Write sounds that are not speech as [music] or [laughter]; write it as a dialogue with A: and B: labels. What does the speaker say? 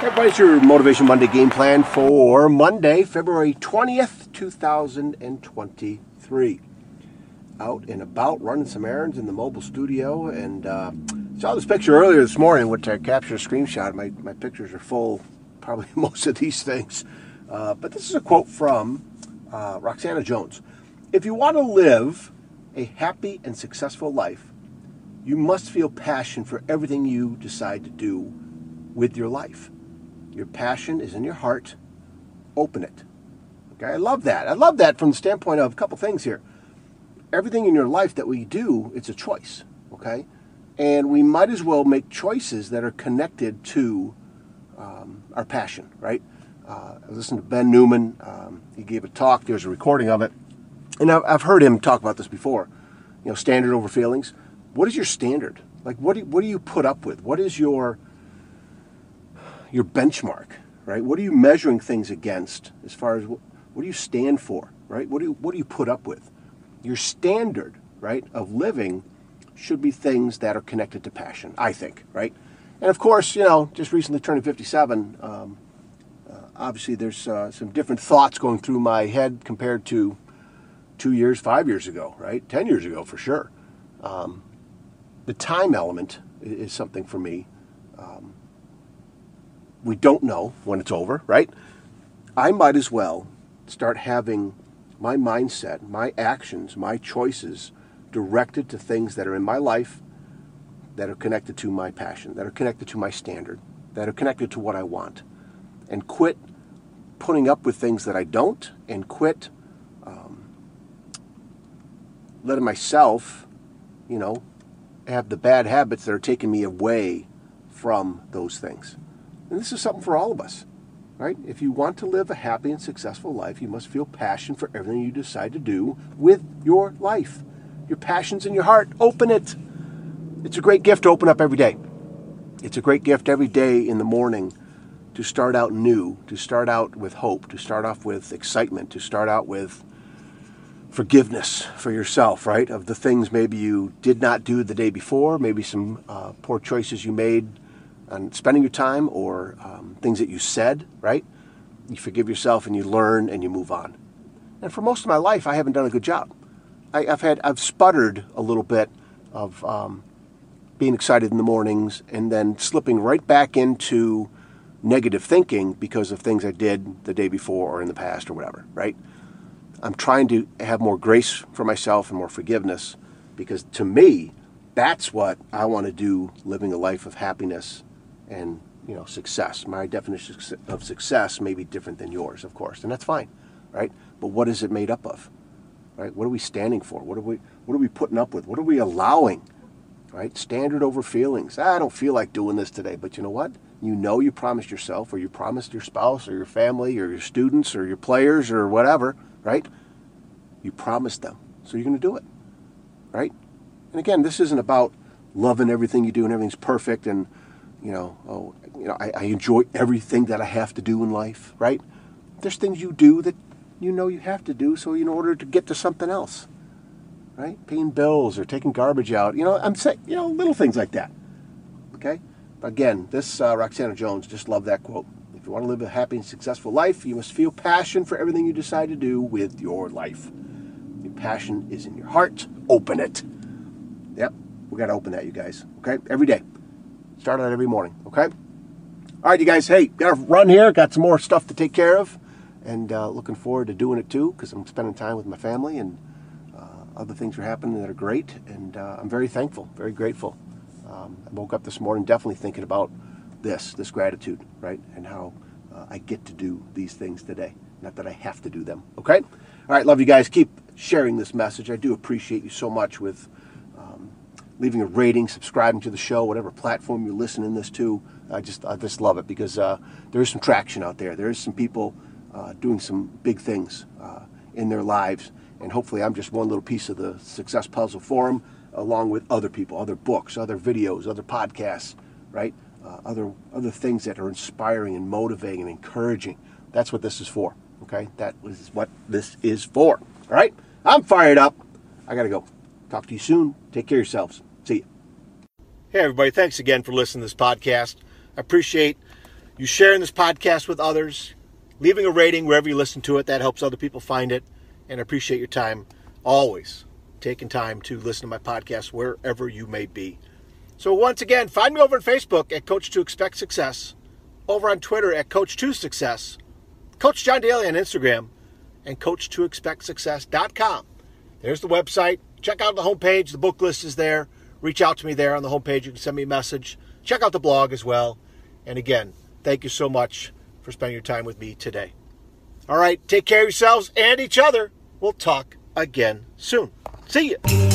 A: Everybody's your Motivation Monday game plan for Monday, February 20th, 2023. Out and about running some errands in the mobile studio and uh, saw this picture earlier this morning, which I captured a screenshot. My, my pictures are full, probably [laughs] most of these things. Uh, but this is a quote from uh, Roxana Jones. If you want to live a happy and successful life, you must feel passion for everything you decide to do with your life. Your passion is in your heart. Open it. Okay, I love that. I love that from the standpoint of a couple things here. Everything in your life that we do, it's a choice. Okay, and we might as well make choices that are connected to um, our passion, right? Uh, I listened to Ben Newman. Um, he gave a talk. There's a recording of it, and I've, I've heard him talk about this before. You know, standard over feelings. What is your standard? Like, what do what do you put up with? What is your your benchmark, right? What are you measuring things against as far as what, what do you stand for, right? What do you, what do you put up with? Your standard, right, of living should be things that are connected to passion, I think, right? And of course, you know, just recently turning 57, um, uh, obviously there's uh, some different thoughts going through my head compared to two years, five years ago, right? 10 years ago for sure. Um, the time element is something for me. Um, we don't know when it's over, right? I might as well start having my mindset, my actions, my choices directed to things that are in my life that are connected to my passion, that are connected to my standard, that are connected to what I want. And quit putting up with things that I don't, and quit um, letting myself, you know, have the bad habits that are taking me away from those things. And this is something for all of us, right? If you want to live a happy and successful life, you must feel passion for everything you decide to do with your life. Your passion's in your heart. Open it. It's a great gift to open up every day. It's a great gift every day in the morning to start out new, to start out with hope, to start off with excitement, to start out with forgiveness for yourself, right? Of the things maybe you did not do the day before, maybe some uh, poor choices you made on spending your time or um, things that you said, right? You forgive yourself and you learn and you move on. And for most of my life, I haven't done a good job. I, have had I've sputtered a little bit of um, being excited in the mornings and then slipping right back into negative thinking because of things I did the day before or in the past or whatever, right? I'm trying to have more grace for myself and more forgiveness because to me, that's what I want to do living a life of happiness and you know success. My definition of success may be different than yours, of course, and that's fine, right? But what is it made up of? Right? What are we standing for? What are we what are we putting up with? What are we allowing? Right? Standard over feelings. I don't feel like doing this today, but you know what? You know you promised yourself or you promised your spouse or your family or your students or your players or whatever, right? You promised them. So you're going to do it. Right? And again, this isn't about loving everything you do and everything's perfect and you know, oh, you know, I, I enjoy everything that I have to do in life, right? There's things you do that you know you have to do so in order to get to something else, right? Paying bills or taking garbage out, you know, I'm saying, you know, little things like that, okay? Again, this uh, Roxana Jones, just love that quote. If you want to live a happy and successful life, you must feel passion for everything you decide to do with your life. Your passion is in your heart. Open it. Yep, we got to open that, you guys, okay? Every day. Start out every morning, okay? All right, you guys, hey, got to run here. Got some more stuff to take care of. And uh, looking forward to doing it too because I'm spending time with my family and uh, other things are happening that are great. And uh, I'm very thankful, very grateful. Um, I woke up this morning definitely thinking about this, this gratitude, right? And how uh, I get to do these things today. Not that I have to do them, okay? All right, love you guys. Keep sharing this message. I do appreciate you so much with leaving a rating, subscribing to the show, whatever platform you're listening this to. I just I just love it because uh, there is some traction out there. There is some people uh, doing some big things uh, in their lives, and hopefully I'm just one little piece of the success puzzle for them, along with other people, other books, other videos, other podcasts, right? Uh, other other things that are inspiring and motivating and encouraging. That's what this is for. Okay, that is what this is for. All right, I'm fired up. I gotta go. Talk to you soon. Take care of yourselves. Hey, everybody. Thanks again for listening to this podcast. I appreciate you sharing this podcast with others, leaving a rating wherever you listen to it. That helps other people find it. And I appreciate your time always taking time to listen to my podcast wherever you may be. So once again, find me over on Facebook at Coach to Expect Success, over on Twitter at Coach to Success, Coach John Daly on Instagram, and Coach to Expect. There's the website. Check out the homepage. The book list is there. Reach out to me there on the homepage. You can send me a message. Check out the blog as well. And again, thank you so much for spending your time with me today. All right, take care of yourselves and each other. We'll talk again soon. See you.